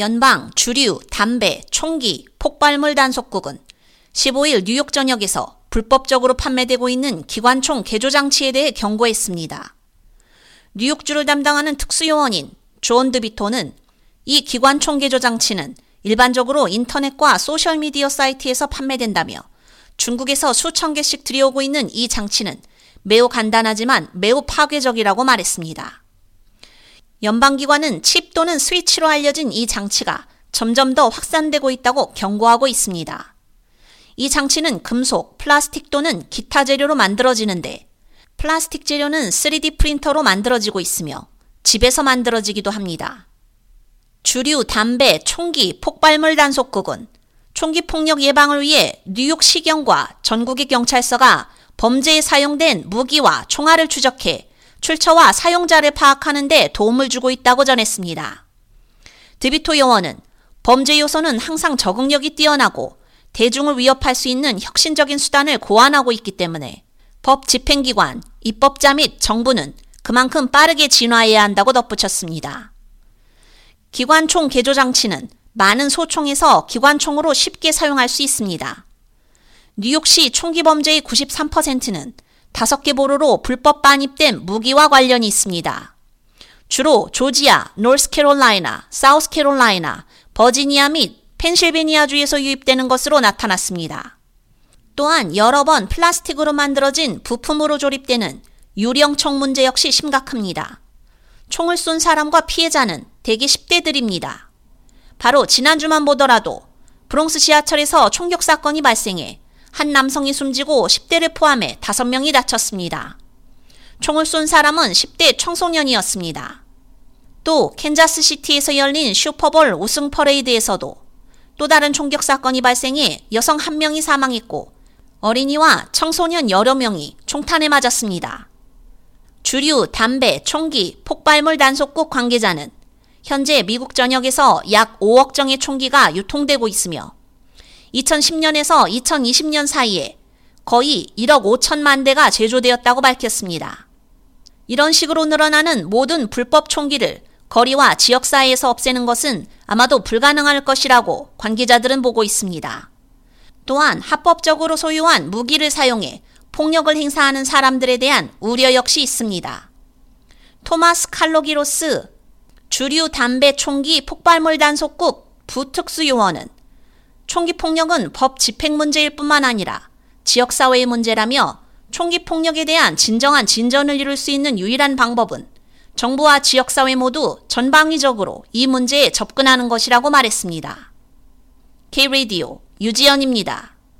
연방 주류, 담배, 총기, 폭발물 단속국은 15일 뉴욕 전역에서 불법적으로 판매되고 있는 기관총 개조 장치에 대해 경고했습니다. 뉴욕주를 담당하는 특수요원인 존 드비토는 이 기관총 개조 장치는 일반적으로 인터넷과 소셜미디어 사이트에서 판매된다며 중국에서 수천 개씩 들여오고 있는 이 장치는 매우 간단하지만 매우 파괴적이라고 말했습니다. 연방기관은 칩 또는 스위치로 알려진 이 장치가 점점 더 확산되고 있다고 경고하고 있습니다. 이 장치는 금속, 플라스틱 또는 기타 재료로 만들어지는데 플라스틱 재료는 3D 프린터로 만들어지고 있으며 집에서 만들어지기도 합니다. 주류, 담배, 총기, 폭발물 단속국은 총기 폭력 예방을 위해 뉴욕 시경과 전국의 경찰서가 범죄에 사용된 무기와 총알을 추적해 출처와 사용자를 파악하는 데 도움을 주고 있다고 전했습니다. 드비토 요원은 범죄 요소는 항상 적응력이 뛰어나고 대중을 위협할 수 있는 혁신적인 수단을 고안하고 있기 때문에 법 집행기관, 입법자 및 정부는 그만큼 빠르게 진화해야 한다고 덧붙였습니다. 기관총 개조 장치는 많은 소총에서 기관총으로 쉽게 사용할 수 있습니다. 뉴욕시 총기 범죄의 93%는 다섯 개 보로로 불법 반입된 무기와 관련이 있습니다. 주로 조지아, 노스캐롤라이나, 사우스캐롤라이나, 버지니아 및 펜실베니아주에서 유입되는 것으로 나타났습니다. 또한 여러 번 플라스틱으로 만들어진 부품으로 조립되는 유령총 문제 역시 심각합니다. 총을 쏜 사람과 피해자는 대개 10대들입니다. 바로 지난주만 보더라도 브롱스 지하철에서 총격 사건이 발생해 한 남성이 숨지고 10대를 포함해 5명이 다쳤습니다. 총을 쏜 사람은 10대 청소년이었습니다. 또 캔자스시티에서 열린 슈퍼볼 우승 퍼레이드에서도 또 다른 총격 사건이 발생해 여성 한 명이 사망했고 어린이와 청소년 여러 명이 총탄에 맞았습니다. 주류, 담배, 총기, 폭발물 단속국 관계자는 현재 미국 전역에서 약 5억 정의 총기가 유통되고 있으며 2010년에서 2020년 사이에 거의 1억 5천만 대가 제조되었다고 밝혔습니다. 이런 식으로 늘어나는 모든 불법 총기를 거리와 지역사회에서 없애는 것은 아마도 불가능할 것이라고 관계자들은 보고 있습니다. 또한 합법적으로 소유한 무기를 사용해 폭력을 행사하는 사람들에 대한 우려 역시 있습니다. 토마스 칼로기로스 주류 담배 총기 폭발물 단속국 부특수 요원은 총기 폭력은 법 집행 문제일 뿐만 아니라 지역 사회의 문제라며 총기 폭력에 대한 진정한 진전을 이룰 수 있는 유일한 방법은 정부와 지역 사회 모두 전방위적으로 이 문제에 접근하는 것이라고 말했습니다. K-Radio 유지연입니다.